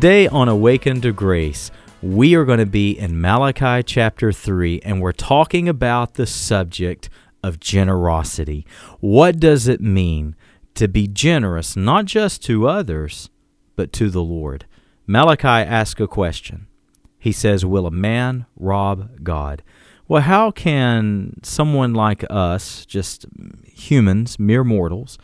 Today on Awaken to Grace, we are going to be in Malachi chapter 3, and we're talking about the subject of generosity. What does it mean to be generous, not just to others, but to the Lord? Malachi asks a question. He says, Will a man rob God? Well, how can someone like us, just humans, mere mortals,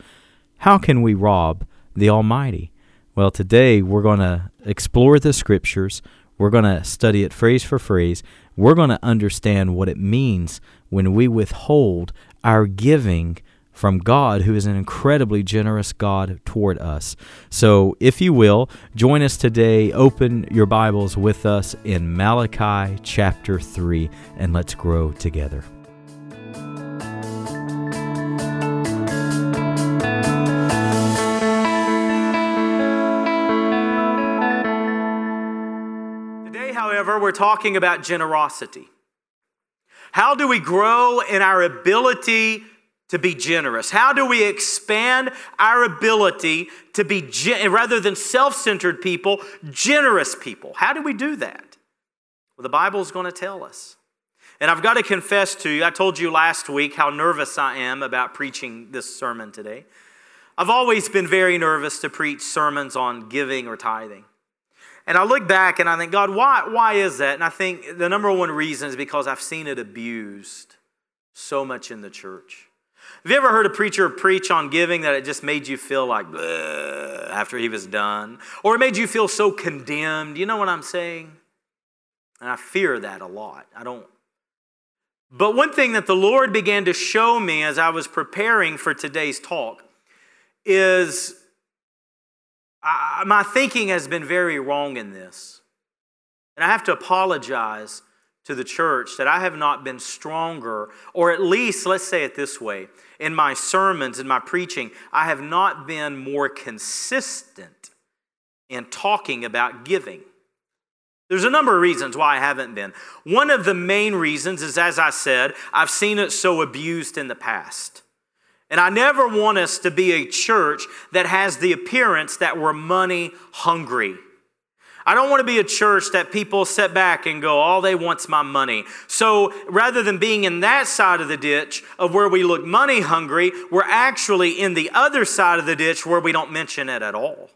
how can we rob the Almighty? Well, today we're going to explore the scriptures. We're going to study it phrase for phrase. We're going to understand what it means when we withhold our giving from God, who is an incredibly generous God toward us. So, if you will, join us today. Open your Bibles with us in Malachi chapter 3, and let's grow together. We're talking about generosity. How do we grow in our ability to be generous? How do we expand our ability to be, gen- rather than self centered people, generous people? How do we do that? Well, the Bible is going to tell us. And I've got to confess to you, I told you last week how nervous I am about preaching this sermon today. I've always been very nervous to preach sermons on giving or tithing. And I look back and I think, God, why, why is that? And I think the number one reason is because I've seen it abused so much in the church. Have you ever heard a preacher preach on giving that it just made you feel like after he was done? Or it made you feel so condemned? You know what I'm saying? And I fear that a lot. I don't. But one thing that the Lord began to show me as I was preparing for today's talk is I, my thinking has been very wrong in this. And I have to apologize to the church that I have not been stronger, or at least, let's say it this way in my sermons, in my preaching, I have not been more consistent in talking about giving. There's a number of reasons why I haven't been. One of the main reasons is, as I said, I've seen it so abused in the past. And I never want us to be a church that has the appearance that we're money hungry. I don't want to be a church that people sit back and go, all they want's my money. So rather than being in that side of the ditch of where we look money hungry, we're actually in the other side of the ditch where we don't mention it at all.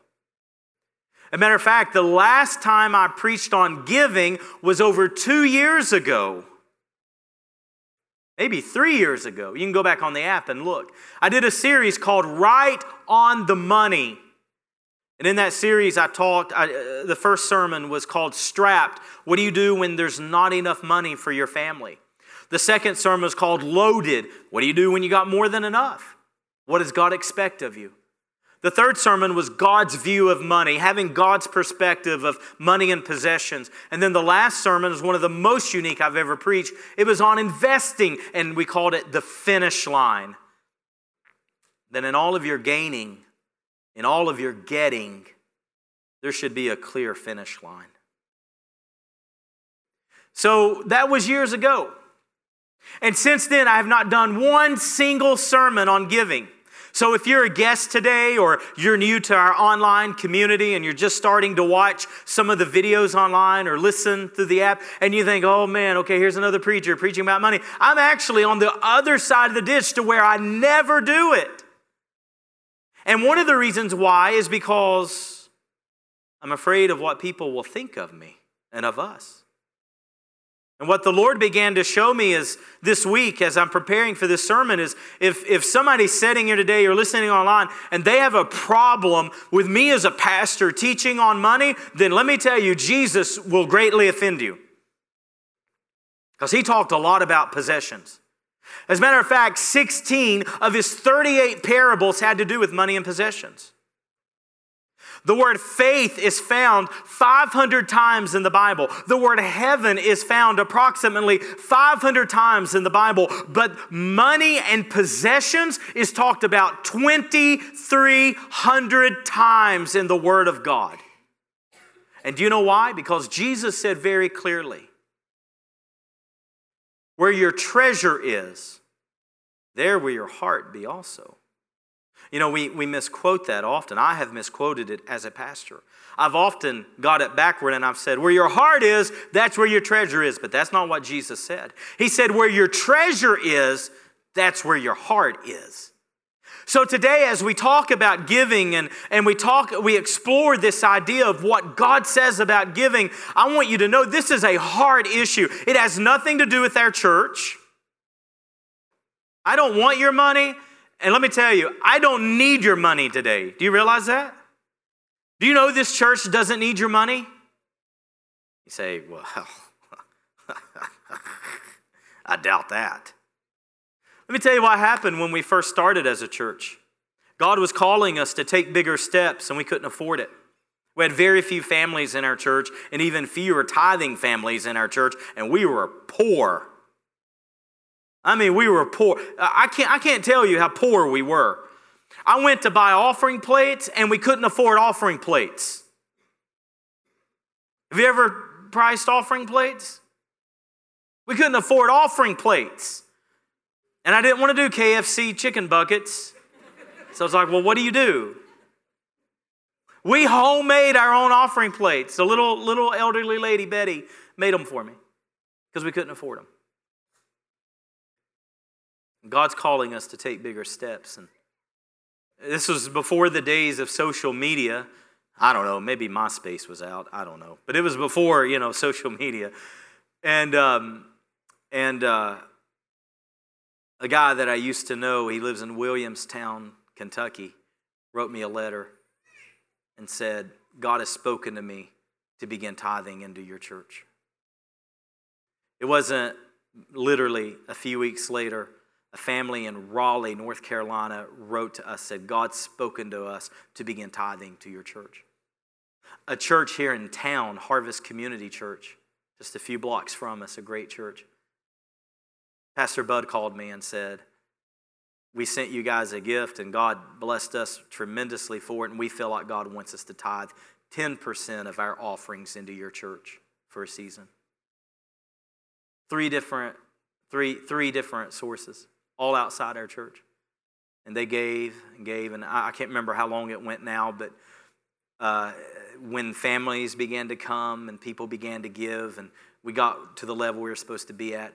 As a matter of fact, the last time I preached on giving was over two years ago. Maybe three years ago. You can go back on the app and look. I did a series called Right on the Money. And in that series, I talked, I, uh, the first sermon was called Strapped. What do you do when there's not enough money for your family? The second sermon was called Loaded. What do you do when you got more than enough? What does God expect of you? The third sermon was God's view of money, having God's perspective of money and possessions. And then the last sermon is one of the most unique I've ever preached. It was on investing, and we called it the finish line. Then, in all of your gaining, in all of your getting, there should be a clear finish line. So that was years ago. And since then, I have not done one single sermon on giving. So if you're a guest today or you're new to our online community and you're just starting to watch some of the videos online or listen through the app and you think, oh man, okay, here's another preacher preaching about money. I'm actually on the other side of the ditch to where I never do it. And one of the reasons why is because I'm afraid of what people will think of me and of us. And what the Lord began to show me is this week, as I'm preparing for this sermon, is if, if somebody's sitting here today or listening online and they have a problem with me as a pastor teaching on money, then let me tell you, Jesus will greatly offend you. Because he talked a lot about possessions. As a matter of fact, 16 of his 38 parables had to do with money and possessions. The word faith is found 500 times in the Bible. The word heaven is found approximately 500 times in the Bible. But money and possessions is talked about 2,300 times in the Word of God. And do you know why? Because Jesus said very clearly where your treasure is, there will your heart be also. You know, we, we misquote that often. I have misquoted it as a pastor. I've often got it backward and I've said, where your heart is, that's where your treasure is. But that's not what Jesus said. He said, where your treasure is, that's where your heart is. So today, as we talk about giving and, and we talk, we explore this idea of what God says about giving, I want you to know this is a hard issue. It has nothing to do with our church. I don't want your money. And let me tell you, I don't need your money today. Do you realize that? Do you know this church doesn't need your money? You say, well, I doubt that. Let me tell you what happened when we first started as a church. God was calling us to take bigger steps, and we couldn't afford it. We had very few families in our church, and even fewer tithing families in our church, and we were poor. I mean, we were poor. I can't, I can't tell you how poor we were. I went to buy offering plates, and we couldn't afford offering plates. Have you ever priced offering plates? We couldn't afford offering plates. And I didn't want to do KFC chicken buckets. So I was like, well, what do you do? We homemade our own offering plates. The little, little elderly lady, Betty, made them for me because we couldn't afford them. God's calling us to take bigger steps. And this was before the days of social media. I don't know, maybe MySpace was out. I don't know. But it was before, you know, social media. And, um, and, uh, a guy that I used to know, he lives in Williamstown, Kentucky, wrote me a letter and said, God has spoken to me to begin tithing into your church. It wasn't literally a few weeks later, a family in Raleigh, North Carolina, wrote to us, said, God's spoken to us to begin tithing to your church. A church here in town, Harvest Community Church, just a few blocks from us, a great church, Pastor Bud called me and said, We sent you guys a gift, and God blessed us tremendously for it, and we feel like God wants us to tithe 10% of our offerings into your church for a season. Three different, three, three different sources, all outside our church. And they gave and gave, and I, can't remember how long it went now, but uh, when families began to come and people began to give, and we got to the level we were supposed to be at,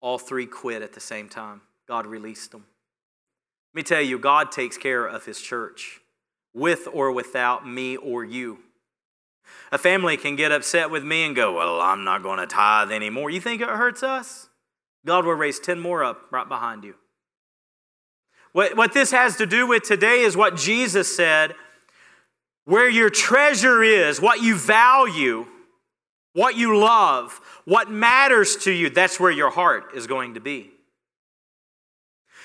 all three quit at the same time. God released them. Let me tell you, God takes care of his church with or without me or you. A family can get upset with me and go, Well, I'm not going to tithe anymore. You think it hurts us? God will raise 10 more up right behind you. What, what this has to do with today is what Jesus said where your treasure is, what you value, what you love, what matters to you, that's where your heart is going to be.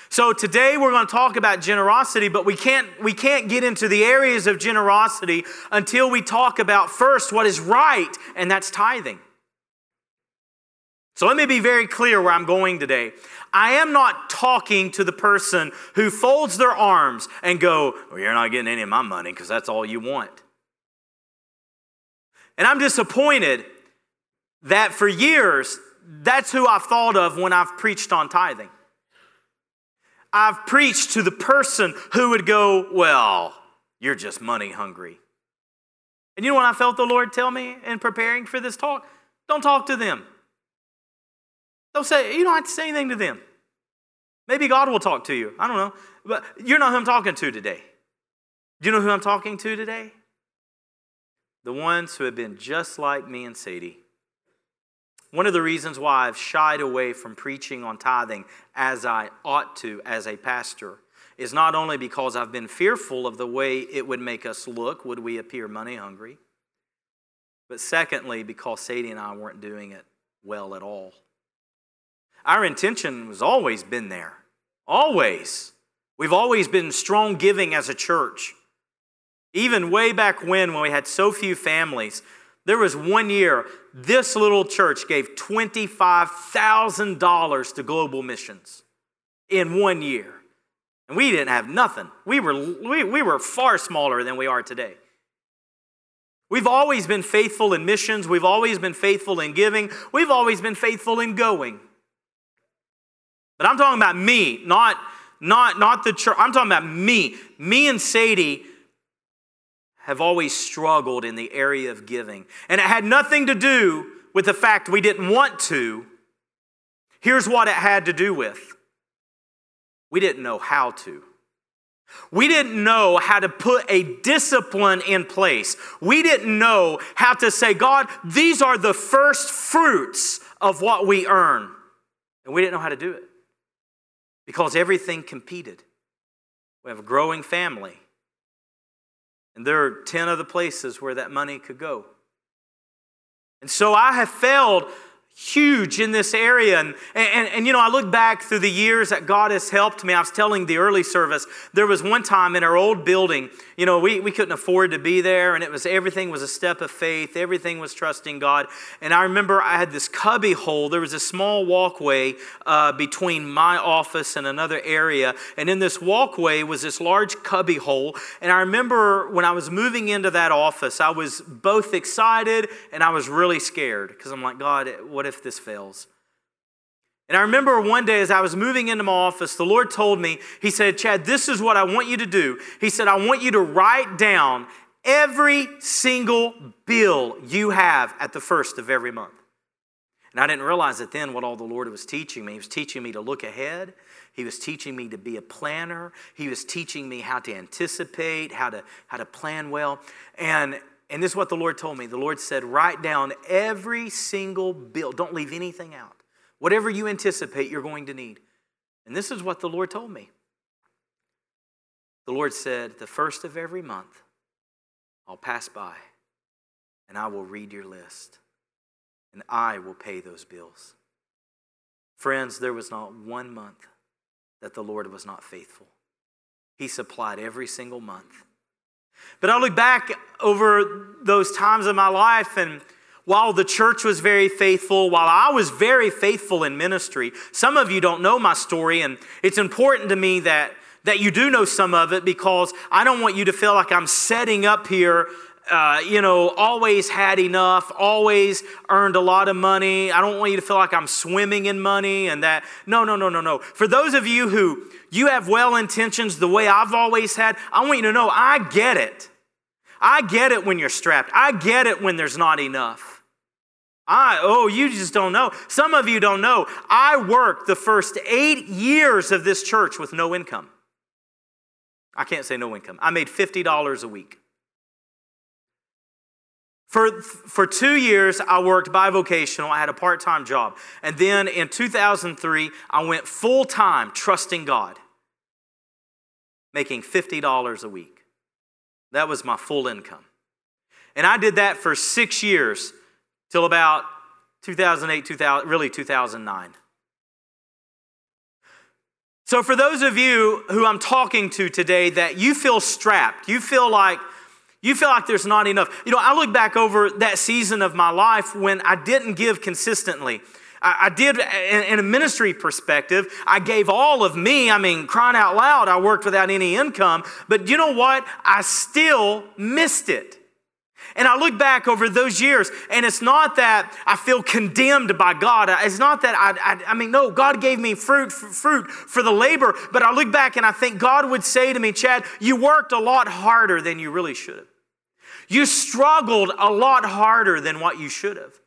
So today we're going to talk about generosity, but we can't, we can't get into the areas of generosity until we talk about first what is right, and that's tithing. So let me be very clear where I'm going today. I am not talking to the person who folds their arms and go, well, you're not getting any of my money because that's all you want. And I'm disappointed that for years, that's who I've thought of when I've preached on tithing. I've preached to the person who would go, Well, you're just money hungry. And you know what I felt the Lord tell me in preparing for this talk? Don't talk to them. Don't say, you don't have to say anything to them. Maybe God will talk to you. I don't know. But you're not who I'm talking to today. Do you know who I'm talking to today? The ones who have been just like me and Sadie one of the reasons why I've shied away from preaching on tithing as I ought to as a pastor is not only because I've been fearful of the way it would make us look, would we appear money hungry, but secondly, because Sadie and I weren't doing it well at all. Our intention has always been there. Always. We've always been strong giving as a church. Even way back when, when we had so few families, there was one year, this little church gave $25,000 to global missions in one year. And we didn't have nothing. We were, we, we were far smaller than we are today. We've always been faithful in missions. We've always been faithful in giving. We've always been faithful in going. But I'm talking about me, not not, not the church. I'm talking about me. Me and Sadie have always struggled in the area of giving. And it had nothing to do with the fact we didn't want to. Here's what it had to do with we didn't know how to. We didn't know how to put a discipline in place. We didn't know how to say, God, these are the first fruits of what we earn. And we didn't know how to do it because everything competed. We have a growing family, and there are 10 other places where that money could go. And so I have failed huge in this area. And, and, and, you know, I look back through the years that God has helped me. I was telling the early service, there was one time in our old building, you know, we, we couldn't afford to be there, and it was everything was a step of faith, everything was trusting God. And I remember I had this cubby hole. There was a small walkway uh, between my office and another area. And in this walkway was this large cubby hole. And I remember when I was moving into that office, I was both excited and I was really scared because I'm like, God, what what if this fails? And I remember one day as I was moving into my office, the Lord told me, He said, Chad, this is what I want you to do. He said, I want you to write down every single bill you have at the first of every month. And I didn't realize it then what all the Lord was teaching me. He was teaching me to look ahead. He was teaching me to be a planner. He was teaching me how to anticipate, how to, how to plan well. And and this is what the Lord told me. The Lord said, write down every single bill. Don't leave anything out. Whatever you anticipate you're going to need. And this is what the Lord told me. The Lord said, the first of every month, I'll pass by and I will read your list and I will pay those bills. Friends, there was not one month that the Lord was not faithful. He supplied every single month. But I look back over those times of my life, and while the church was very faithful, while I was very faithful in ministry, some of you don't know my story, and it's important to me that, that you do know some of it because I don't want you to feel like I'm setting up here uh, you know, always had enough, always earned a lot of money. I don't want you to feel like I'm swimming in money and that. No, no, no, no, no. For those of you who you have well intentions the way I've always had, I want you to know I get it. I get it when you're strapped. I get it when there's not enough. I, oh, you just don't know. Some of you don't know. I worked the first eight years of this church with no income. I can't say no income. I made $50 a week. For, for two years, I worked bivocational. I had a part time job. And then in 2003, I went full time trusting God, making $50 a week. That was my full income. And I did that for six years till about 2008, 2000, really 2009. So, for those of you who I'm talking to today that you feel strapped, you feel like, you feel like there's not enough. You know, I look back over that season of my life when I didn't give consistently. I, did, in a ministry perspective, I gave all of me. I mean, crying out loud, I worked without any income. But you know what? I still missed it. And I look back over those years, and it's not that I feel condemned by God. It's not that I, I, I mean, no, God gave me fruit, fruit for the labor. But I look back and I think God would say to me, Chad, you worked a lot harder than you really should have. You struggled a lot harder than what you should have.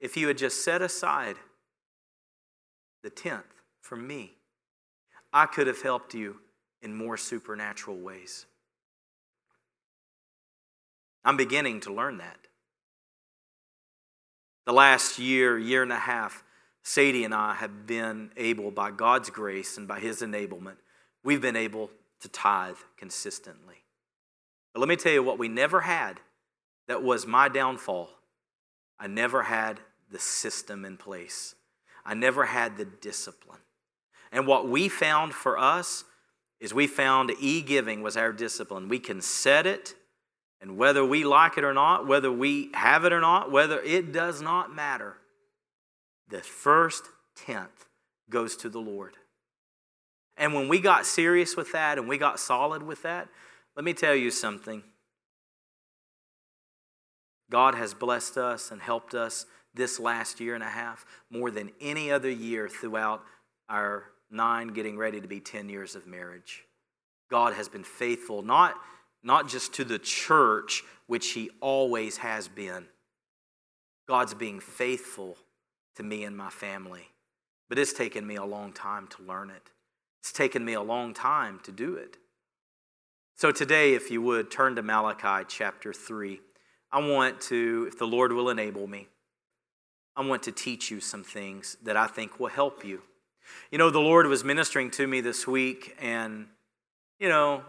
If you had just set aside the tenth for me, I could have helped you in more supernatural ways. I'm beginning to learn that. The last year, year and a half, Sadie and I have been able, by God's grace and by His enablement, we've been able to tithe consistently. But let me tell you what we never had that was my downfall. I never had the system in place, I never had the discipline. And what we found for us is we found e giving was our discipline. We can set it, and whether we like it or not, whether we have it or not, whether it does not matter, the first tenth goes to the Lord. And when we got serious with that and we got solid with that, let me tell you something. God has blessed us and helped us this last year and a half more than any other year throughout our nine, getting ready to be 10 years of marriage. God has been faithful, not, not just to the church, which He always has been. God's being faithful to me and my family. But it's taken me a long time to learn it. It's taken me a long time to do it. So today, if you would, turn to Malachi chapter 3. I want to, if the Lord will enable me, I want to teach you some things that I think will help you. You know, the Lord was ministering to me this week, and, you know,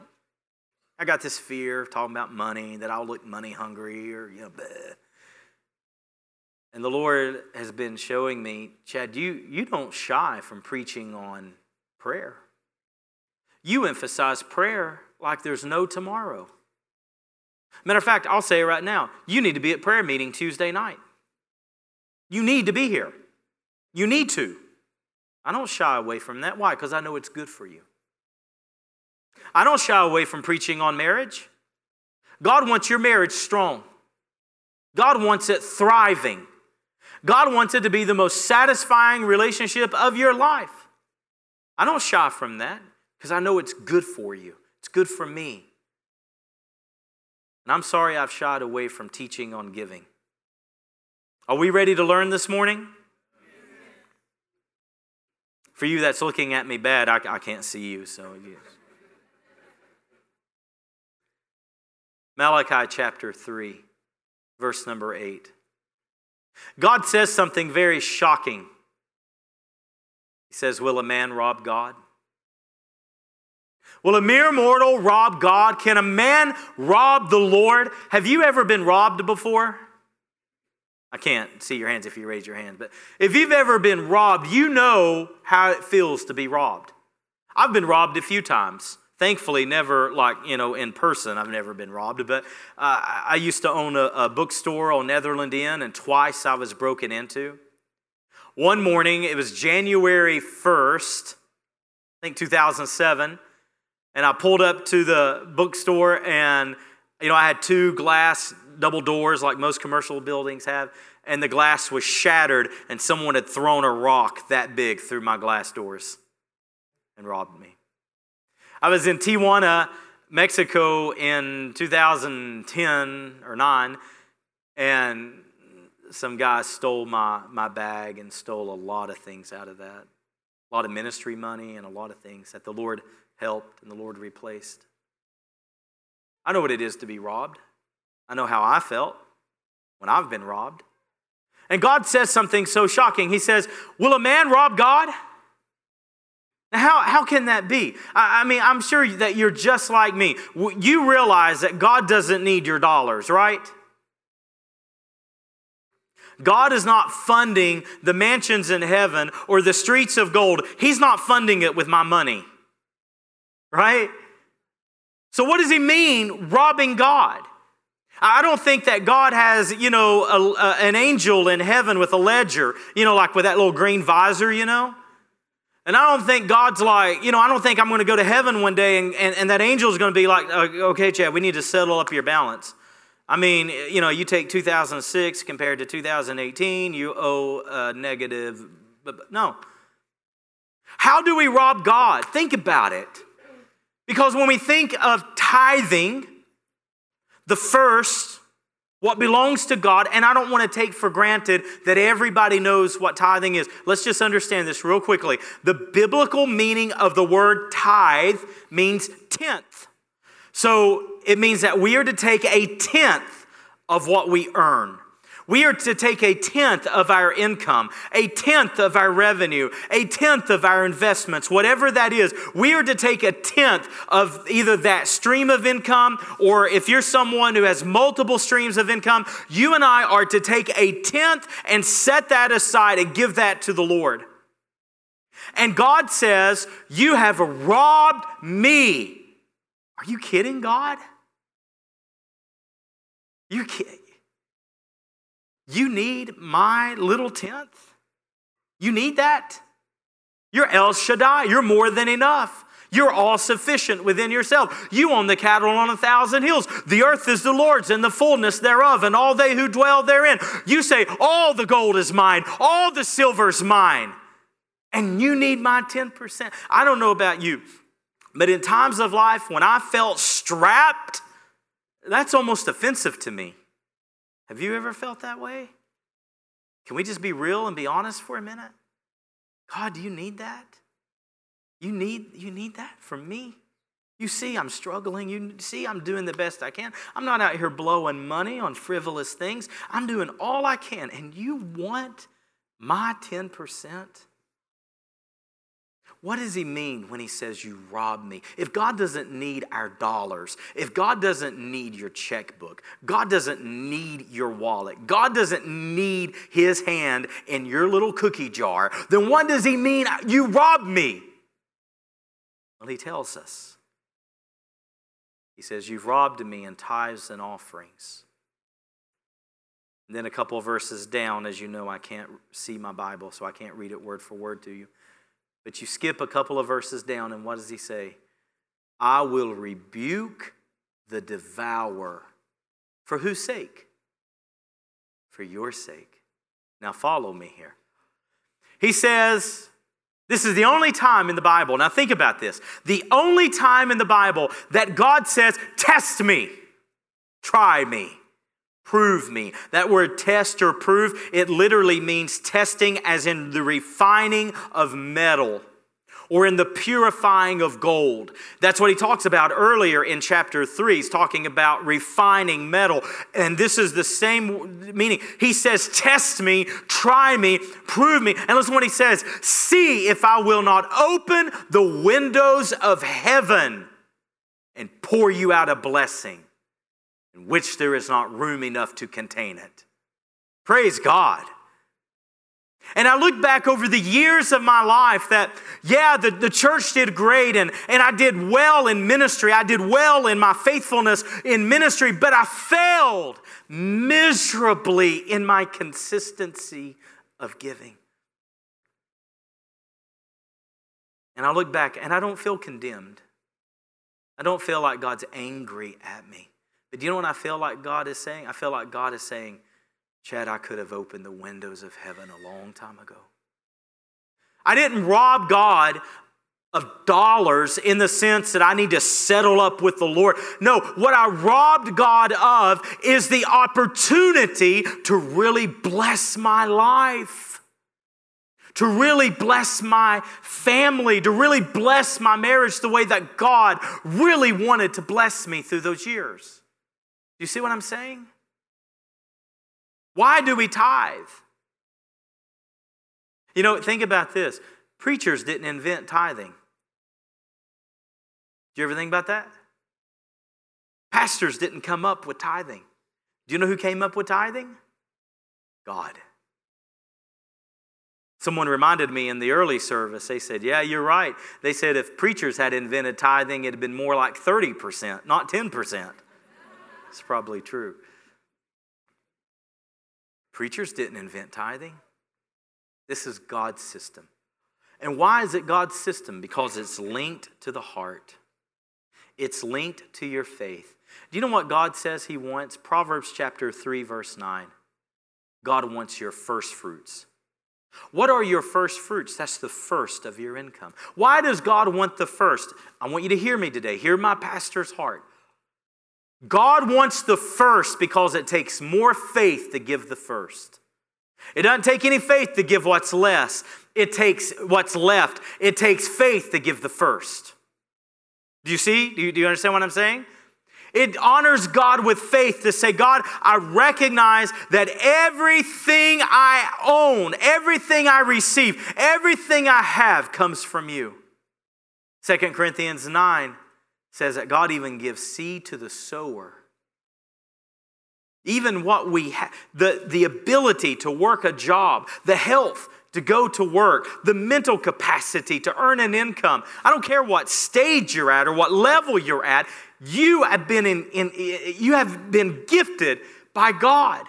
I got this fear of talking about money, that I'll look money hungry or, you know, bleh. And the Lord has been showing me, Chad, you, you don't shy from preaching on prayer. You emphasize prayer like there's no tomorrow. Matter of fact, I'll say it right now. You need to be at prayer meeting Tuesday night. You need to be here. You need to. I don't shy away from that. Why? Because I know it's good for you. I don't shy away from preaching on marriage. God wants your marriage strong, God wants it thriving. God wants it to be the most satisfying relationship of your life. I don't shy from that because I know it's good for you, it's good for me. And I'm sorry I've shied away from teaching on giving. Are we ready to learn this morning? For you that's looking at me bad, I, I can't see you, so yes. Malachi chapter 3, verse number 8. God says something very shocking. He says, Will a man rob God? Will a mere mortal rob God? Can a man rob the Lord? Have you ever been robbed before? I can't see your hands if you raise your hand, but if you've ever been robbed, you know how it feels to be robbed. I've been robbed a few times. Thankfully, never like, you know, in person, I've never been robbed, but uh, I used to own a, a bookstore on Netherland Inn, and twice I was broken into. One morning, it was January 1st, I think 2007, and I pulled up to the bookstore, and, you know, I had two glass double doors like most commercial buildings have, and the glass was shattered, and someone had thrown a rock that big through my glass doors and robbed me. I was in Tijuana, Mexico in 2010 or 9, and some guy stole my, my bag and stole a lot of things out of that. A lot of ministry money and a lot of things that the Lord helped and the Lord replaced. I know what it is to be robbed. I know how I felt when I've been robbed. And God says something so shocking. He says, Will a man rob God? How, how can that be? I, I mean, I'm sure that you're just like me. You realize that God doesn't need your dollars, right? God is not funding the mansions in heaven or the streets of gold. He's not funding it with my money, right? So, what does he mean, robbing God? I don't think that God has, you know, a, a, an angel in heaven with a ledger, you know, like with that little green visor, you know. And I don't think God's like, you know, I don't think I'm going to go to heaven one day and, and, and that angel is going to be like, uh, okay, Chad, we need to settle up your balance. I mean, you know, you take 2006 compared to 2018, you owe a negative. No. How do we rob God? Think about it. Because when we think of tithing, the first, what belongs to God, and I don't want to take for granted that everybody knows what tithing is. Let's just understand this real quickly. The biblical meaning of the word tithe means tenth. So it means that we are to take a tenth of what we earn. We are to take a tenth of our income, a tenth of our revenue, a tenth of our investments, whatever that is. We are to take a tenth of either that stream of income, or if you're someone who has multiple streams of income, you and I are to take a tenth and set that aside and give that to the Lord. And God says, You have robbed me. Are you kidding, God? You kidding? You need my little tenth? You need that? You're El Shaddai. You're more than enough. You're all sufficient within yourself. You own the cattle on a thousand hills. The earth is the Lord's and the fullness thereof, and all they who dwell therein. You say, All the gold is mine, all the silver is mine. And you need my 10%. I don't know about you, but in times of life when I felt strapped, that's almost offensive to me. Have you ever felt that way? Can we just be real and be honest for a minute? God, do you need that? You need, you need that from me? You see, I'm struggling. You see, I'm doing the best I can. I'm not out here blowing money on frivolous things. I'm doing all I can. And you want my 10%? What does he mean when he says you rob me? If God doesn't need our dollars, if God doesn't need your checkbook, God doesn't need your wallet, God doesn't need his hand in your little cookie jar, then what does he mean you rob me? Well, he tells us. He says, You've robbed me in tithes and offerings. And then a couple verses down, as you know, I can't see my Bible, so I can't read it word for word to you. But you skip a couple of verses down, and what does he say? I will rebuke the devourer. For whose sake? For your sake. Now follow me here. He says, this is the only time in the Bible, now think about this, the only time in the Bible that God says, Test me, try me, prove me. That word test or prove, it literally means testing as in the refining of metal or in the purifying of gold. That's what he talks about earlier in chapter 3. He's talking about refining metal. And this is the same meaning. He says, Test me, try me, prove me. And listen what he says See if I will not open the windows of heaven and pour you out a blessing in which there is not room enough to contain it. Praise God. And I look back over the years of my life that, yeah, the, the church did great and, and I did well in ministry. I did well in my faithfulness in ministry, but I failed miserably in my consistency of giving. And I look back and I don't feel condemned. I don't feel like God's angry at me. But do you know what I feel like God is saying? I feel like God is saying, Chad, I could have opened the windows of heaven a long time ago. I didn't rob God of dollars in the sense that I need to settle up with the Lord. No, what I robbed God of is the opportunity to really bless my life, to really bless my family, to really bless my marriage the way that God really wanted to bless me through those years. Do you see what I'm saying? Why do we tithe? You know, think about this preachers didn't invent tithing. Do you ever think about that? Pastors didn't come up with tithing. Do you know who came up with tithing? God. Someone reminded me in the early service, they said, Yeah, you're right. They said if preachers had invented tithing, it had been more like 30%, not 10%. It's probably true. Preachers didn't invent tithing. This is God's system. And why is it God's system? Because it's linked to the heart, it's linked to your faith. Do you know what God says He wants? Proverbs chapter 3, verse 9. God wants your first fruits. What are your first fruits? That's the first of your income. Why does God want the first? I want you to hear me today. Hear my pastor's heart. God wants the first because it takes more faith to give the first. It doesn't take any faith to give what's less. It takes what's left. It takes faith to give the first. Do you see? Do you, do you understand what I'm saying? It honors God with faith to say, God, I recognize that everything I own, everything I receive, everything I have comes from you. 2 Corinthians 9 says that God even gives seed to the sower. Even what we have, the, the ability to work a job, the health to go to work, the mental capacity to earn an income. I don't care what stage you're at or what level you're at, you have been, in, in you have been gifted by God.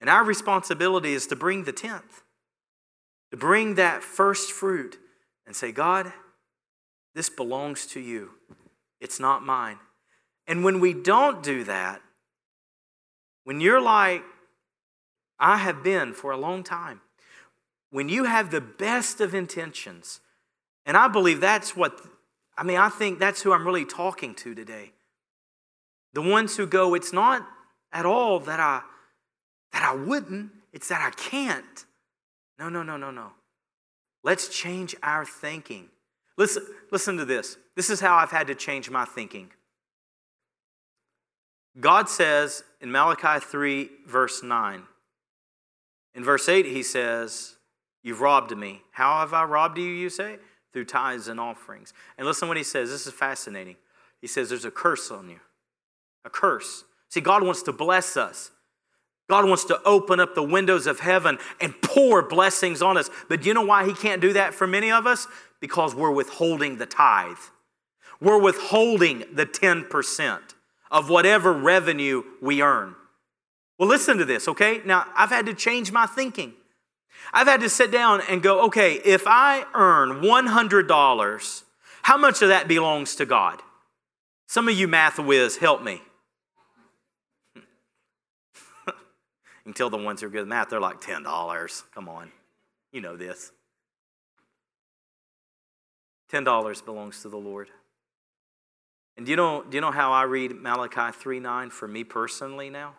And our responsibility is to bring the tenth, to bring that first fruit and say, God, this belongs to you, it's not mine. And when we don't do that, when you're like, I have been for a long time, when you have the best of intentions, and I believe that's what, I mean, I think that's who I'm really talking to today. The ones who go, it's not at all that I that I wouldn't, it's that I can't. No, no, no, no, no. Let's change our thinking. Listen, listen to this. This is how I've had to change my thinking. God says in Malachi 3, verse 9, in verse 8, he says, You've robbed me. How have I robbed you, you say? Through tithes and offerings. And listen what he says. This is fascinating. He says, There's a curse on you. A curse. See, God wants to bless us. God wants to open up the windows of heaven and pour blessings on us. But do you know why He can't do that for many of us? Because we're withholding the tithe. We're withholding the 10% of whatever revenue we earn. Well, listen to this, okay? Now, I've had to change my thinking. I've had to sit down and go, okay, if I earn $100, how much of that belongs to God? Some of you math whiz, help me. Until the ones who are good at math, they're like $10. Come on. You know this. $10 belongs to the Lord. And do you know, do you know how I read Malachi 3 9 for me personally now?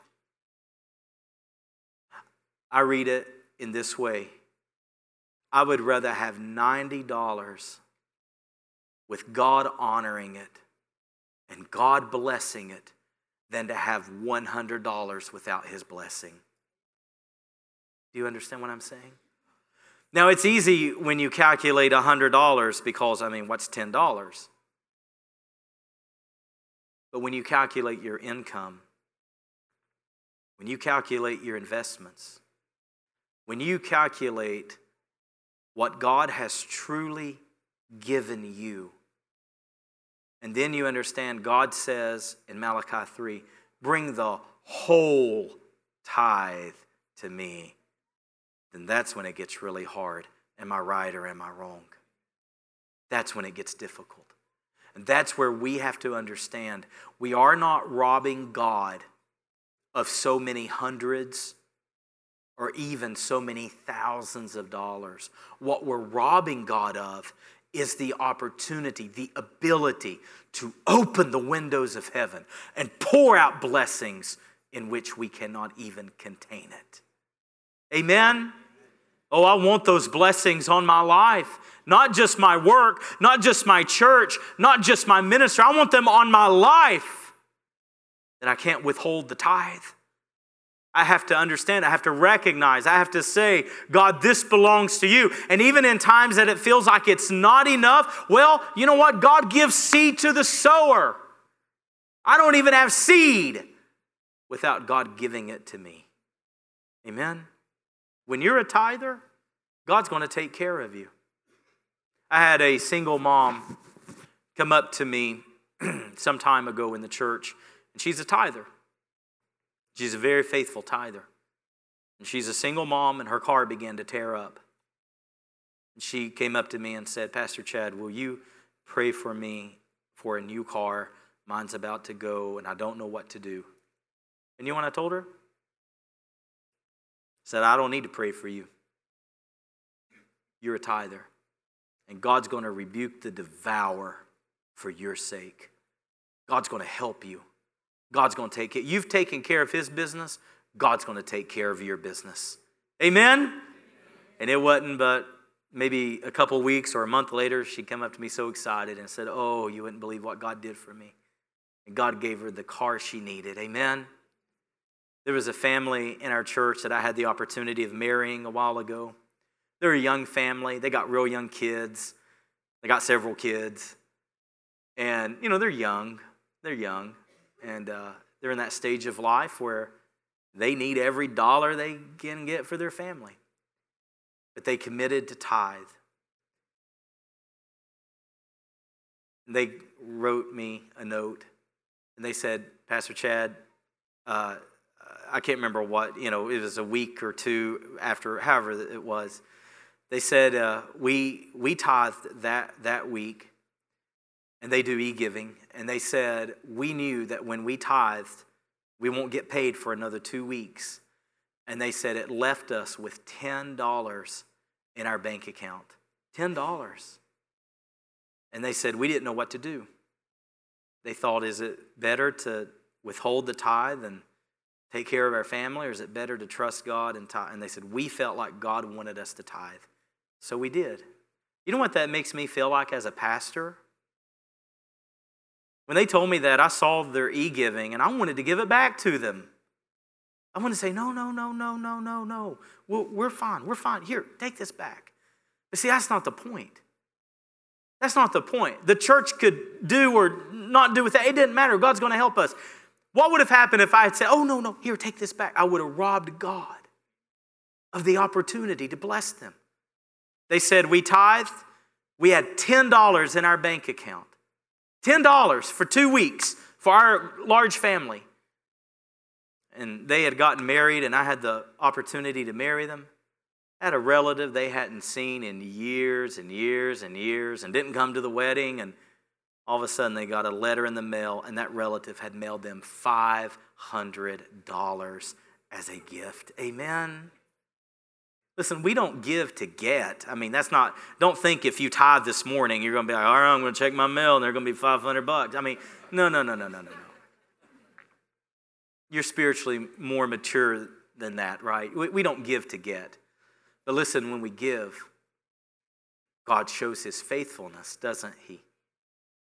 I read it in this way I would rather have $90 with God honoring it and God blessing it than to have $100 without His blessing. Do you understand what I'm saying? Now, it's easy when you calculate $100 because, I mean, what's $10? But when you calculate your income, when you calculate your investments, when you calculate what God has truly given you, and then you understand God says in Malachi 3 bring the whole tithe to me then that's when it gets really hard. Am I right or am I wrong? That's when it gets difficult. And that's where we have to understand we are not robbing God of so many hundreds or even so many thousands of dollars. What we're robbing God of is the opportunity, the ability to open the windows of heaven and pour out blessings in which we cannot even contain it. Amen? Oh, I want those blessings on my life. Not just my work, not just my church, not just my ministry. I want them on my life. That I can't withhold the tithe. I have to understand, I have to recognize, I have to say, God, this belongs to you. And even in times that it feels like it's not enough, well, you know what? God gives seed to the sower. I don't even have seed without God giving it to me. Amen. When you're a tither, God's going to take care of you. I had a single mom come up to me some time ago in the church, and she's a tither. She's a very faithful tither. And she's a single mom, and her car began to tear up. And she came up to me and said, Pastor Chad, will you pray for me for a new car? Mine's about to go, and I don't know what to do. And you know what I told her? Said, I don't need to pray for you. You're a tither. And God's going to rebuke the devourer for your sake. God's going to help you. God's going to take it. You've taken care of his business. God's going to take care of your business. Amen? And it wasn't but maybe a couple weeks or a month later, she come up to me so excited and said, Oh, you wouldn't believe what God did for me. And God gave her the car she needed. Amen? There was a family in our church that I had the opportunity of marrying a while ago. They're a young family. They got real young kids. They got several kids. And, you know, they're young. They're young. And uh, they're in that stage of life where they need every dollar they can get for their family. But they committed to tithe. They wrote me a note and they said, Pastor Chad, uh, I can't remember what, you know, it was a week or two after, however it was. They said, uh, we, we tithed that, that week, and they do e giving. And they said, we knew that when we tithed, we won't get paid for another two weeks. And they said it left us with $10 in our bank account. $10. And they said, We didn't know what to do. They thought, Is it better to withhold the tithe and take care of our family, or is it better to trust God and tithe? And they said, We felt like God wanted us to tithe. So we did. You know what that makes me feel like as a pastor? When they told me that, I saw their e giving and I wanted to give it back to them. I want to say, no, no, no, no, no, no, no. We're, we're fine. We're fine. Here, take this back. But see, that's not the point. That's not the point. The church could do or not do with that. It didn't matter. God's going to help us. What would have happened if I had said, oh, no, no, here, take this back? I would have robbed God of the opportunity to bless them. They said, we tithed. We had $10 in our bank account. $10 for two weeks for our large family. And they had gotten married, and I had the opportunity to marry them. I had a relative they hadn't seen in years and years and years and didn't come to the wedding. And all of a sudden, they got a letter in the mail, and that relative had mailed them $500 as a gift. Amen. Listen, we don't give to get. I mean, that's not, don't think if you tithe this morning, you're going to be like, all right, I'm going to check my mail and they're going to be 500 bucks. I mean, no, no, no, no, no, no, no. You're spiritually more mature than that, right? We, we don't give to get. But listen, when we give, God shows his faithfulness, doesn't he?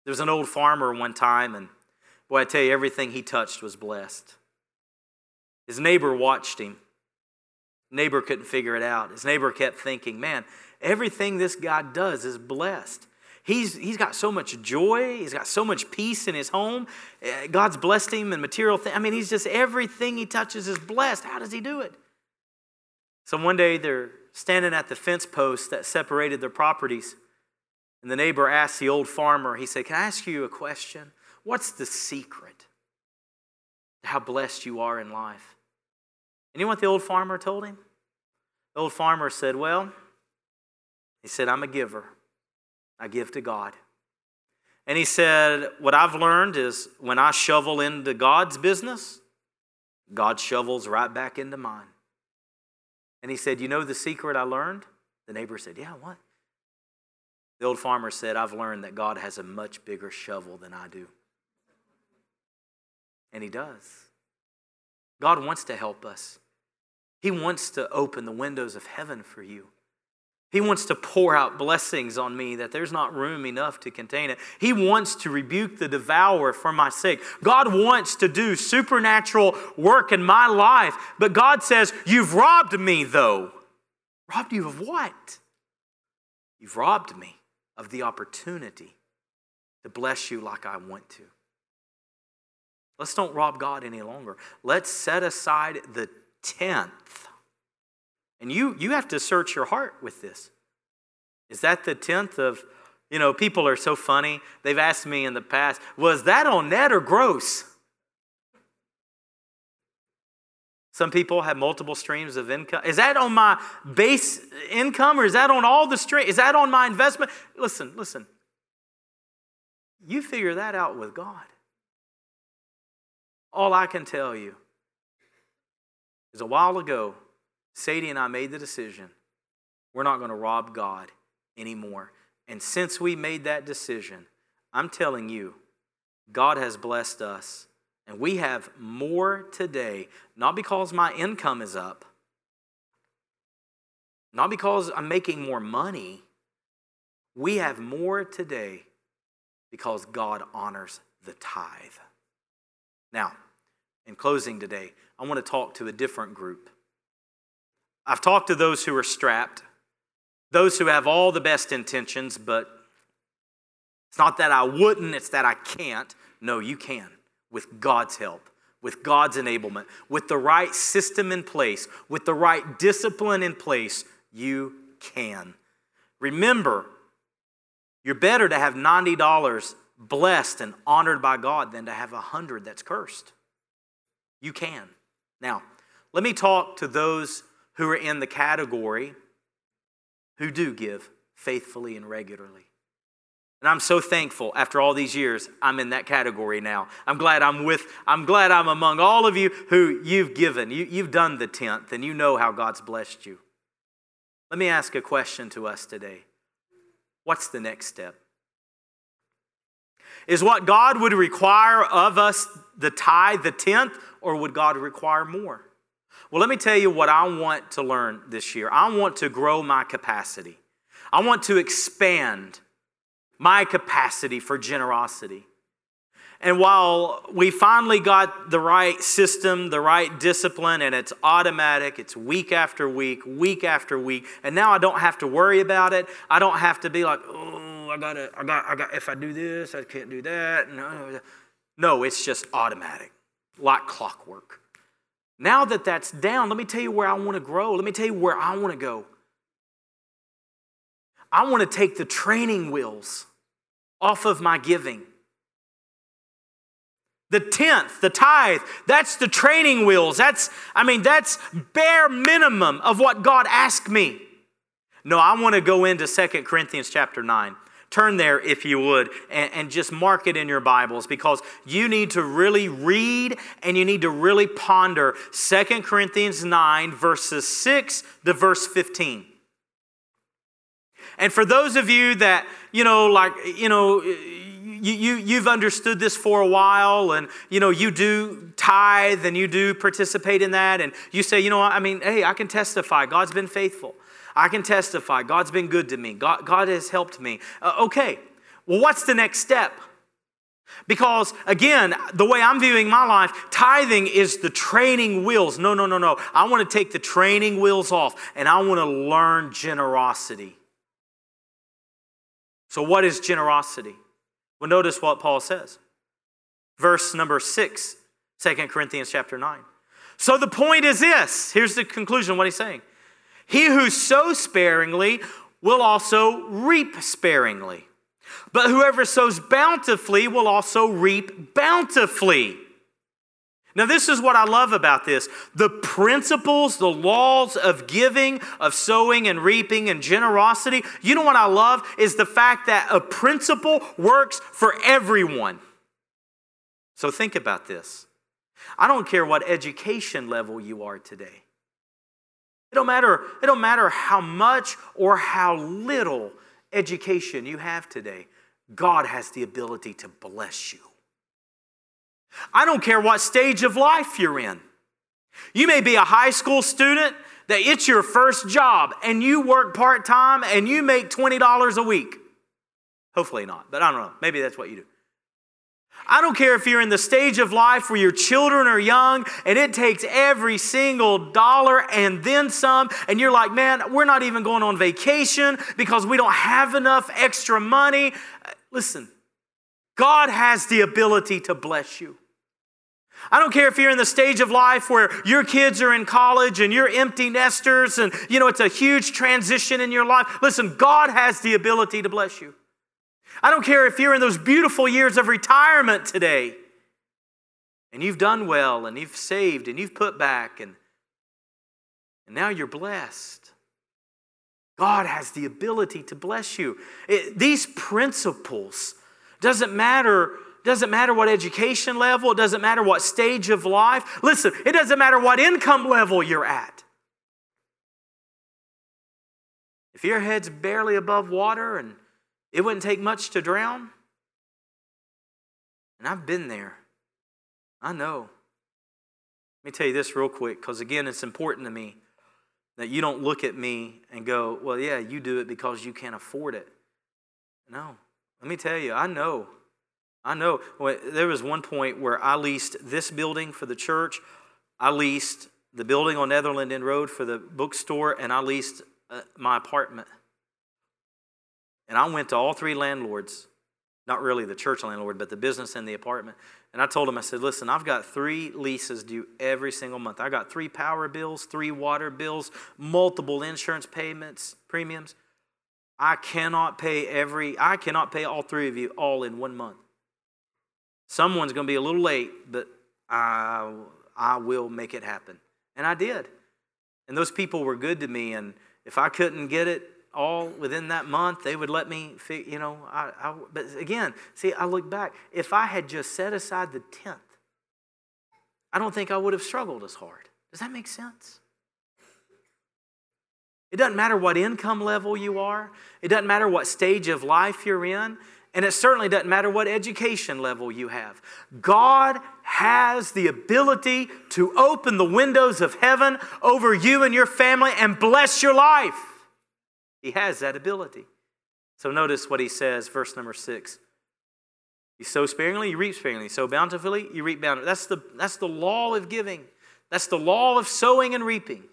There was an old farmer one time, and boy, I tell you, everything he touched was blessed. His neighbor watched him Neighbor couldn't figure it out. His neighbor kept thinking, man, everything this guy does is blessed. He's, he's got so much joy. He's got so much peace in his home. Eh, God's blessed him in material things. I mean, he's just everything he touches is blessed. How does he do it? So one day they're standing at the fence post that separated their properties. And the neighbor asked the old farmer, he said, Can I ask you a question? What's the secret to how blessed you are in life? And you know what the old farmer told him? The old farmer said, Well, he said, I'm a giver. I give to God. And he said, What I've learned is when I shovel into God's business, God shovels right back into mine. And he said, You know the secret I learned? The neighbor said, Yeah, what? The old farmer said, I've learned that God has a much bigger shovel than I do. And he does. God wants to help us. He wants to open the windows of heaven for you. He wants to pour out blessings on me that there's not room enough to contain it. He wants to rebuke the devourer for my sake. God wants to do supernatural work in my life, but God says, You've robbed me, though. Robbed you of what? You've robbed me of the opportunity to bless you like I want to. Let's don't rob God any longer. Let's set aside the tenth. And you, you have to search your heart with this. Is that the tenth of, you know, people are so funny. They've asked me in the past, was that on net or gross? Some people have multiple streams of income. Is that on my base income or is that on all the stream? Is that on my investment? Listen, listen. You figure that out with God. All I can tell you is a while ago, Sadie and I made the decision we're not going to rob God anymore. And since we made that decision, I'm telling you, God has blessed us. And we have more today, not because my income is up, not because I'm making more money. We have more today because God honors the tithe. Now, in closing today, I want to talk to a different group. I've talked to those who are strapped, those who have all the best intentions, but it's not that I wouldn't, it's that I can't. No, you can with God's help, with God's enablement, with the right system in place, with the right discipline in place. You can. Remember, you're better to have $90 blessed and honored by God than to have a 100 that's cursed. You can. Now, let me talk to those who are in the category who do give faithfully and regularly. And I'm so thankful after all these years, I'm in that category now. I'm glad I'm with, I'm glad I'm among all of you who you've given. You, you've done the tenth and you know how God's blessed you. Let me ask a question to us today. What's the next step? Is what God would require of us the tithe, the tenth, or would God require more? Well, let me tell you what I want to learn this year. I want to grow my capacity. I want to expand my capacity for generosity. And while we finally got the right system, the right discipline, and it's automatic, it's week after week, week after week, and now I don't have to worry about it. I don't have to be like, oh, I gotta, I got, I got. If I do this, I can't do that. No, no, it's just automatic, like clockwork. Now that that's down, let me tell you where I want to grow. Let me tell you where I want to go. I want to take the training wheels off of my giving. The tenth, the tithe, that's the training wheels. That's, I mean, that's bare minimum of what God asked me. No, I want to go into Second Corinthians chapter 9. Turn there if you would and, and, just mark it in your Bibles because you need to really read and you need to really ponder Second Corinthians 9, verses 6 to verse 15. And for those of you that, you know, like, you know, you, you, you've understood this for a while and, you know, you do tithe and you do participate in that. And you say, you know, I mean, hey, I can testify. God's been faithful. I can testify. God's been good to me. God, God has helped me. Uh, okay, well, what's the next step? Because again, the way I'm viewing my life, tithing is the training wheels. No, no, no, no. I want to take the training wheels off and I want to learn generosity. So, what is generosity? Well, notice what Paul says. Verse number six, 2 Corinthians chapter 9. So the point is this here's the conclusion of what he's saying. He who sows sparingly will also reap sparingly. But whoever sows bountifully will also reap bountifully. Now, this is what I love about this. The principles, the laws of giving, of sowing and reaping and generosity. You know what I love is the fact that a principle works for everyone. So think about this. I don't care what education level you are today. It don't matter, it don't matter how much or how little education you have today. God has the ability to bless you. I don't care what stage of life you're in. You may be a high school student that it's your first job and you work part time and you make $20 a week. Hopefully not, but I don't know. Maybe that's what you do. I don't care if you're in the stage of life where your children are young and it takes every single dollar and then some, and you're like, man, we're not even going on vacation because we don't have enough extra money. Listen, God has the ability to bless you. I don't care if you're in the stage of life where your kids are in college and you're empty nesters and you know it's a huge transition in your life. Listen, God has the ability to bless you. I don't care if you're in those beautiful years of retirement today and you've done well and you've saved and you've put back and, and now you're blessed. God has the ability to bless you. It, these principles doesn't matter doesn't matter what education level, it doesn't matter what stage of life. Listen, it doesn't matter what income level you're at. If your head's barely above water and it wouldn't take much to drown, and I've been there, I know. Let me tell you this real quick, because again, it's important to me that you don't look at me and go, well, yeah, you do it because you can't afford it. No. Let me tell you, I know I know there was one point where I leased this building for the church, I leased the building on Netherland Inn Road for the bookstore, and I leased uh, my apartment. And I went to all three landlords, not really the church landlord, but the business and the apartment. And I told them, I said, listen, I've got three leases due every single month. I got three power bills, three water bills, multiple insurance payments, premiums. I cannot pay every, I cannot pay all three of you all in one month. Someone's going to be a little late, but I, I will make it happen. And I did. And those people were good to me. And if I couldn't get it all within that month, they would let me, you know. I, I, but again, see, I look back. If I had just set aside the tenth, I don't think I would have struggled as hard. Does that make sense? It doesn't matter what income level you are, it doesn't matter what stage of life you're in, and it certainly doesn't matter what education level you have. God has the ability to open the windows of heaven over you and your family and bless your life. He has that ability. So notice what he says, verse number six. You sow sparingly, you reap sparingly. You sow bountifully, you reap bountifully. That's the, that's the law of giving. That's the law of sowing and reaping.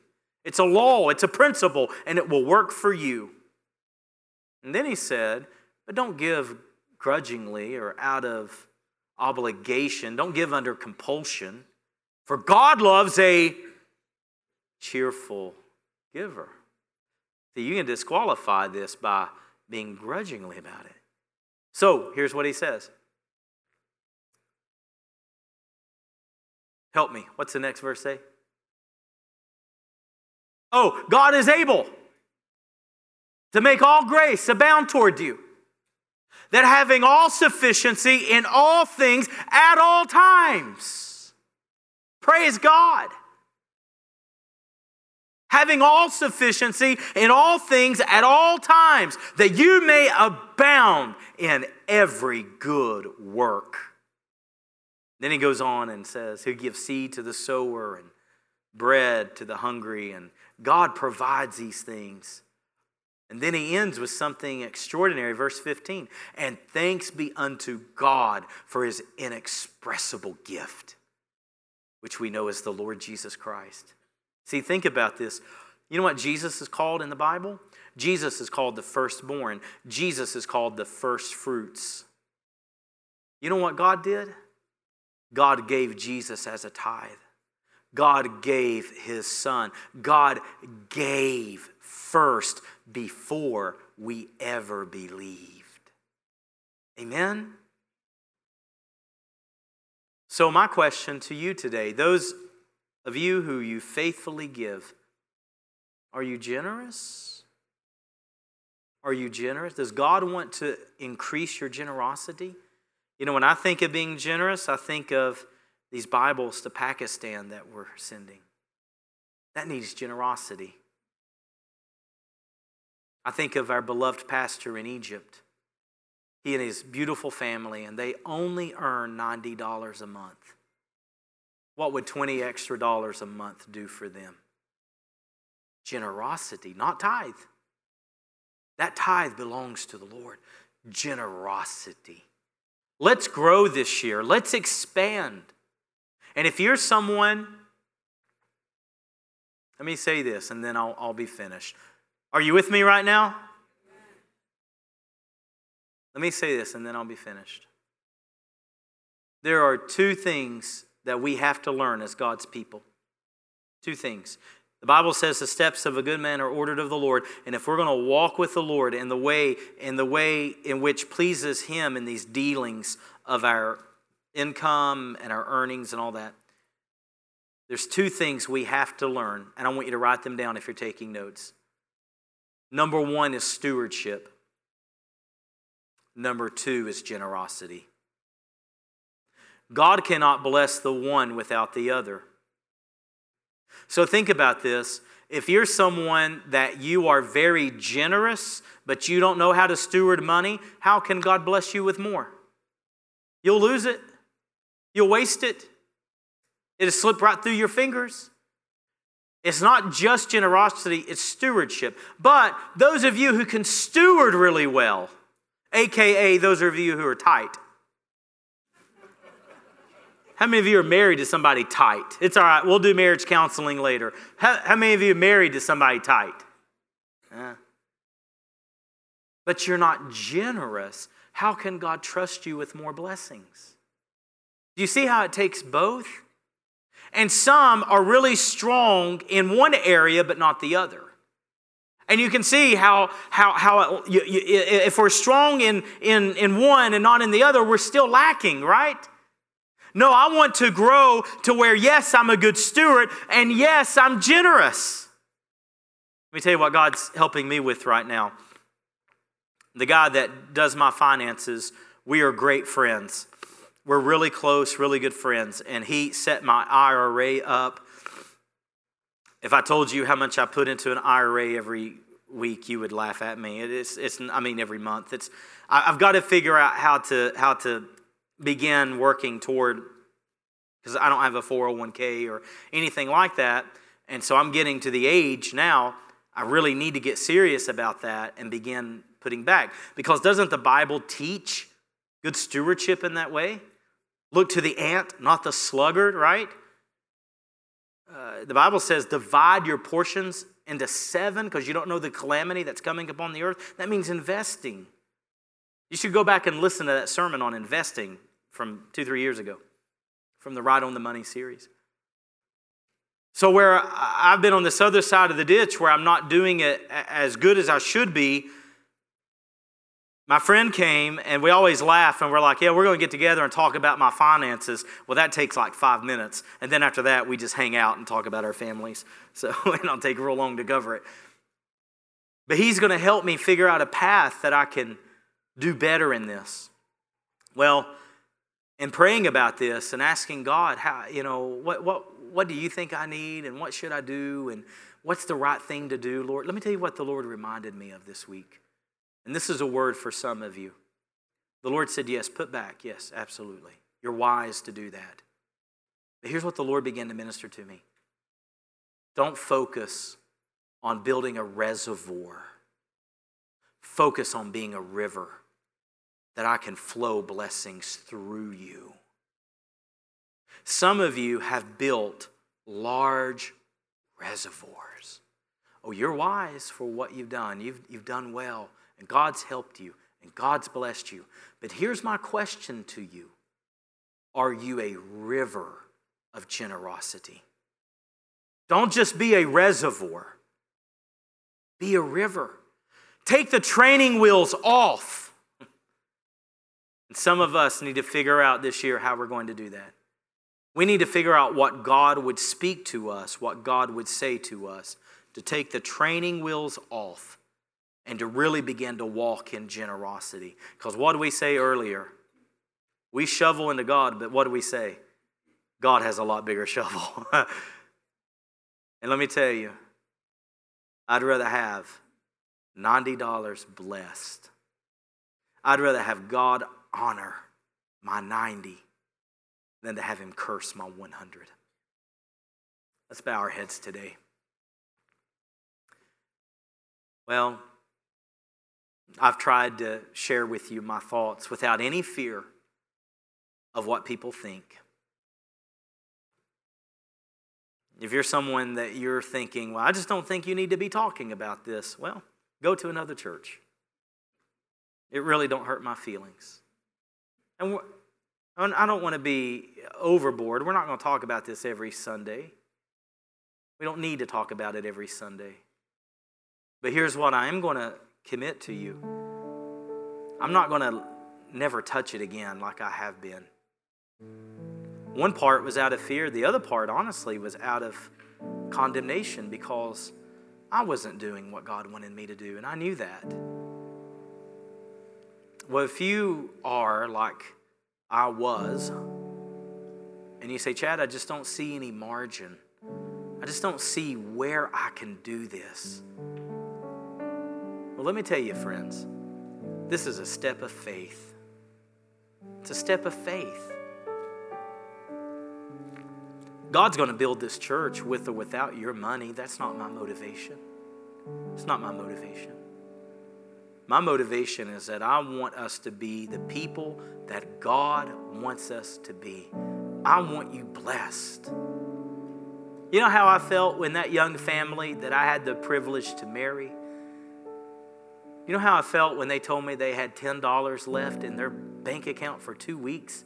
It's a law, it's a principle, and it will work for you. And then he said, but don't give grudgingly or out of obligation. Don't give under compulsion. For God loves a cheerful giver. See, you can disqualify this by being grudgingly about it. So here's what he says Help me. What's the next verse say? Oh, God is able to make all grace abound toward you, that having all sufficiency in all things at all times. Praise God. Having all sufficiency in all things at all times, that you may abound in every good work. Then he goes on and says, He'll give seed to the sower and bread to the hungry, and God provides these things. And then he ends with something extraordinary, verse 15. And thanks be unto God for his inexpressible gift, which we know as the Lord Jesus Christ. See, think about this. You know what Jesus is called in the Bible? Jesus is called the firstborn, Jesus is called the firstfruits. You know what God did? God gave Jesus as a tithe. God gave his son. God gave first before we ever believed. Amen? So, my question to you today those of you who you faithfully give, are you generous? Are you generous? Does God want to increase your generosity? You know, when I think of being generous, I think of these Bibles to Pakistan that we're sending. That needs generosity. I think of our beloved pastor in Egypt. He and his beautiful family, and they only earn $90 a month. What would 20 extra dollars a month do for them? Generosity, not tithe. That tithe belongs to the Lord. Generosity. Let's grow this year. Let's expand. And if you're someone, let me say this and then I'll, I'll be finished. Are you with me right now? Let me say this and then I'll be finished. There are two things that we have to learn as God's people. Two things. The Bible says the steps of a good man are ordered of the Lord, and if we're going to walk with the Lord in the way in the way in which pleases him in these dealings of our income and our earnings and all that, there's two things we have to learn, and I want you to write them down if you're taking notes. Number 1 is stewardship. Number 2 is generosity. God cannot bless the one without the other. So think about this. If you're someone that you are very generous, but you don't know how to steward money, how can God bless you with more? You'll lose it, you'll waste it, it'll slip right through your fingers. It's not just generosity, it's stewardship. But those of you who can steward really well, aka those of you who are tight, how many of you are married to somebody tight? It's all right, we'll do marriage counseling later. How, how many of you are married to somebody tight? Uh, but you're not generous. How can God trust you with more blessings? Do you see how it takes both? And some are really strong in one area but not the other. And you can see how, how, how you, you, if we're strong in, in, in one and not in the other, we're still lacking, right? No, I want to grow to where, yes, I'm a good steward, and yes, I'm generous. Let me tell you what God's helping me with right now. The guy that does my finances, we are great friends. We're really close, really good friends. And he set my IRA up If I told you how much I put into an IRA every week, you would laugh at me. It's, it's I mean, every month. It's, I've got to figure out how to, how to begin working toward, because I don't have a 401k or anything like that. And so I'm getting to the age now, I really need to get serious about that and begin putting back. Because doesn't the Bible teach good stewardship in that way? Look to the ant, not the sluggard, right? Uh, the Bible says, divide your portions into seven because you don't know the calamity that's coming upon the earth. That means investing. You should go back and listen to that sermon on investing from two, three years ago from the Right on the Money series. So, where I've been on this other side of the ditch where I'm not doing it as good as I should be, my friend came and we always laugh and we're like, yeah, we're going to get together and talk about my finances. Well, that takes like five minutes. And then after that, we just hang out and talk about our families. So it don't take real long to cover it. But he's going to help me figure out a path that I can do better in this. Well, in praying about this and asking God, how, you know, what, what, what do you think I need and what should I do and what's the right thing to do, Lord? Let me tell you what the Lord reminded me of this week. And this is a word for some of you. The Lord said, Yes, put back. Yes, absolutely. You're wise to do that. But here's what the Lord began to minister to me don't focus on building a reservoir, focus on being a river that I can flow blessings through you. Some of you have built large reservoirs. Oh, you're wise for what you've done. You've, you've done well and God's helped you and God's blessed you. But here's my question to you Are you a river of generosity? Don't just be a reservoir, be a river. Take the training wheels off. And some of us need to figure out this year how we're going to do that. We need to figure out what God would speak to us, what God would say to us, to take the training wheels off and to really begin to walk in generosity. Because what did we say earlier? We shovel into God, but what do we say? God has a lot bigger shovel. and let me tell you, I'd rather have $90 blessed. I'd rather have God honor my 90 than to have him curse my 100. Let's bow our heads today. Well, I've tried to share with you my thoughts without any fear of what people think. If you're someone that you're thinking, well, I just don't think you need to be talking about this, well, go to another church. It really don't hurt my feelings. And I don't want to be overboard. We're not going to talk about this every Sunday. We don't need to talk about it every Sunday. But here's what I am going to commit to you. I'm not going to never touch it again like I have been. One part was out of fear, the other part, honestly, was out of condemnation because I wasn't doing what God wanted me to do, and I knew that. Well, if you are like I was, and you say, Chad, I just don't see any margin, I just don't see where I can do this. Well, let me tell you, friends, this is a step of faith. It's a step of faith. God's going to build this church with or without your money. That's not my motivation. It's not my motivation. My motivation is that I want us to be the people that God wants us to be. I want you blessed. You know how I felt when that young family that I had the privilege to marry you know how I felt when they told me they had $10 left in their bank account for two weeks?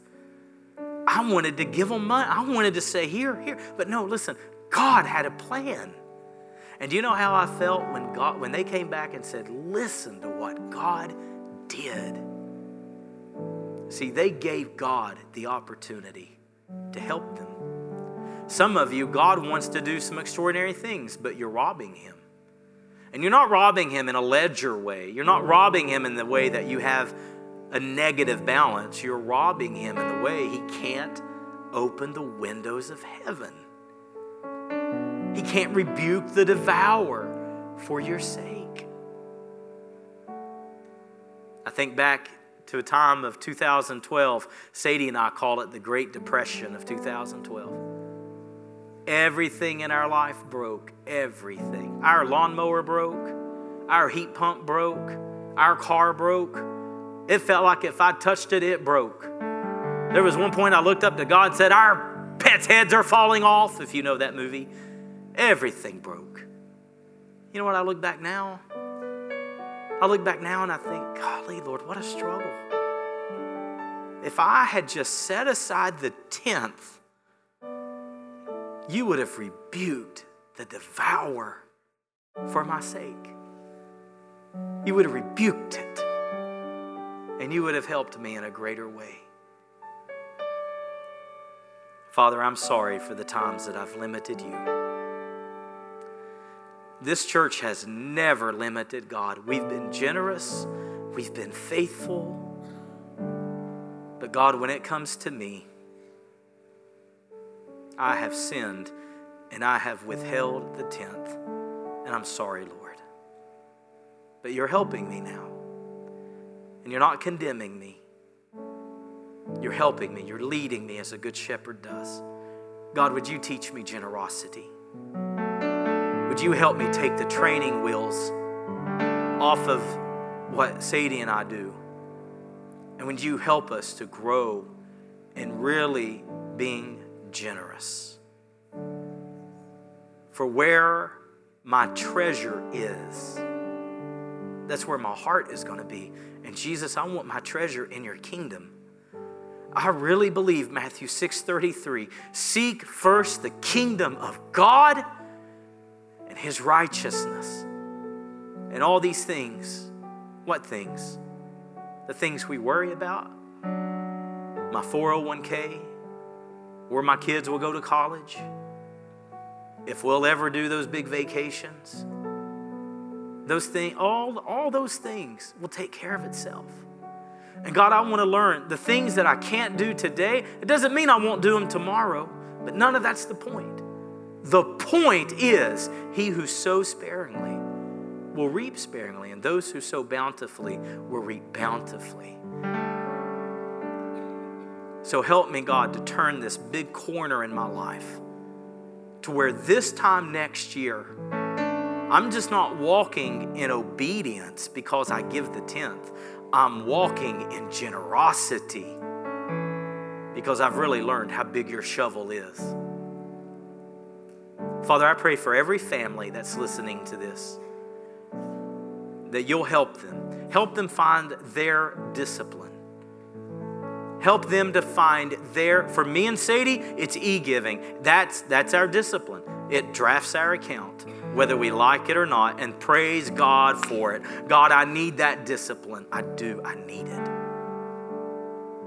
I wanted to give them money. I wanted to say, here, here. But no, listen, God had a plan. And do you know how I felt when God when they came back and said, listen to what God did? See, they gave God the opportunity to help them. Some of you, God wants to do some extraordinary things, but you're robbing Him. And you're not robbing him in a ledger way. You're not robbing him in the way that you have a negative balance. You're robbing him in the way he can't open the windows of heaven. He can't rebuke the devourer for your sake. I think back to a time of 2012. Sadie and I call it the Great Depression of 2012. Everything in our life broke. Everything. Our lawnmower broke. Our heat pump broke. Our car broke. It felt like if I touched it, it broke. There was one point I looked up to God and said, Our pets' heads are falling off, if you know that movie. Everything broke. You know what? I look back now. I look back now and I think, golly, Lord, what a struggle. If I had just set aside the tenth, you would have rebuked the devourer for my sake. You would have rebuked it, and you would have helped me in a greater way. Father, I'm sorry for the times that I've limited you. This church has never limited God. We've been generous, we've been faithful. But God, when it comes to me, I have sinned and I have withheld the tenth. And I'm sorry, Lord. But you're helping me now. And you're not condemning me. You're helping me. You're leading me as a good shepherd does. God, would you teach me generosity? Would you help me take the training wheels off of what Sadie and I do? And would you help us to grow in really being generous? For where my treasure is, that's where my heart is going to be. And Jesus, I want my treasure in your kingdom. I really believe Matthew 6:33, seek first the kingdom of God and his righteousness. And all these things, what things? The things we worry about? My 401k, where my kids will go to college, if we'll ever do those big vacations. Those things, all, all those things will take care of itself. And God, I want to learn the things that I can't do today. It doesn't mean I won't do them tomorrow, but none of that's the point. The point is, he who sows sparingly will reap sparingly, and those who sow bountifully will reap bountifully. So help me, God, to turn this big corner in my life to where this time next year, I'm just not walking in obedience because I give the tenth. I'm walking in generosity because I've really learned how big your shovel is. Father, I pray for every family that's listening to this that you'll help them. Help them find their discipline. Help them to find their, for me and Sadie, it's e giving. That's, that's our discipline. It drafts our account, whether we like it or not, and praise God for it. God, I need that discipline. I do, I need it.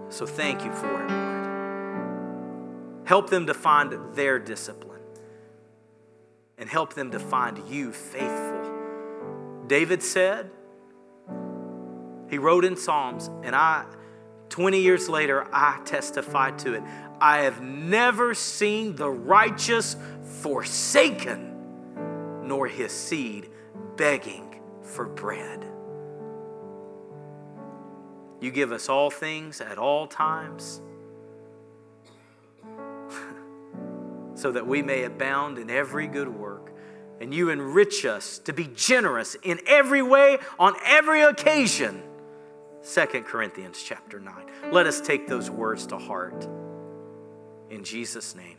So thank you for it, Lord. Help them to find their discipline and help them to find you faithful. David said, he wrote in Psalms, and I, 20 years later, I testified to it. I have never seen the righteous forsaken, nor his seed begging for bread. You give us all things at all times so that we may abound in every good work. And you enrich us to be generous in every way, on every occasion. 2 Corinthians chapter 9. Let us take those words to heart. In Jesus' name.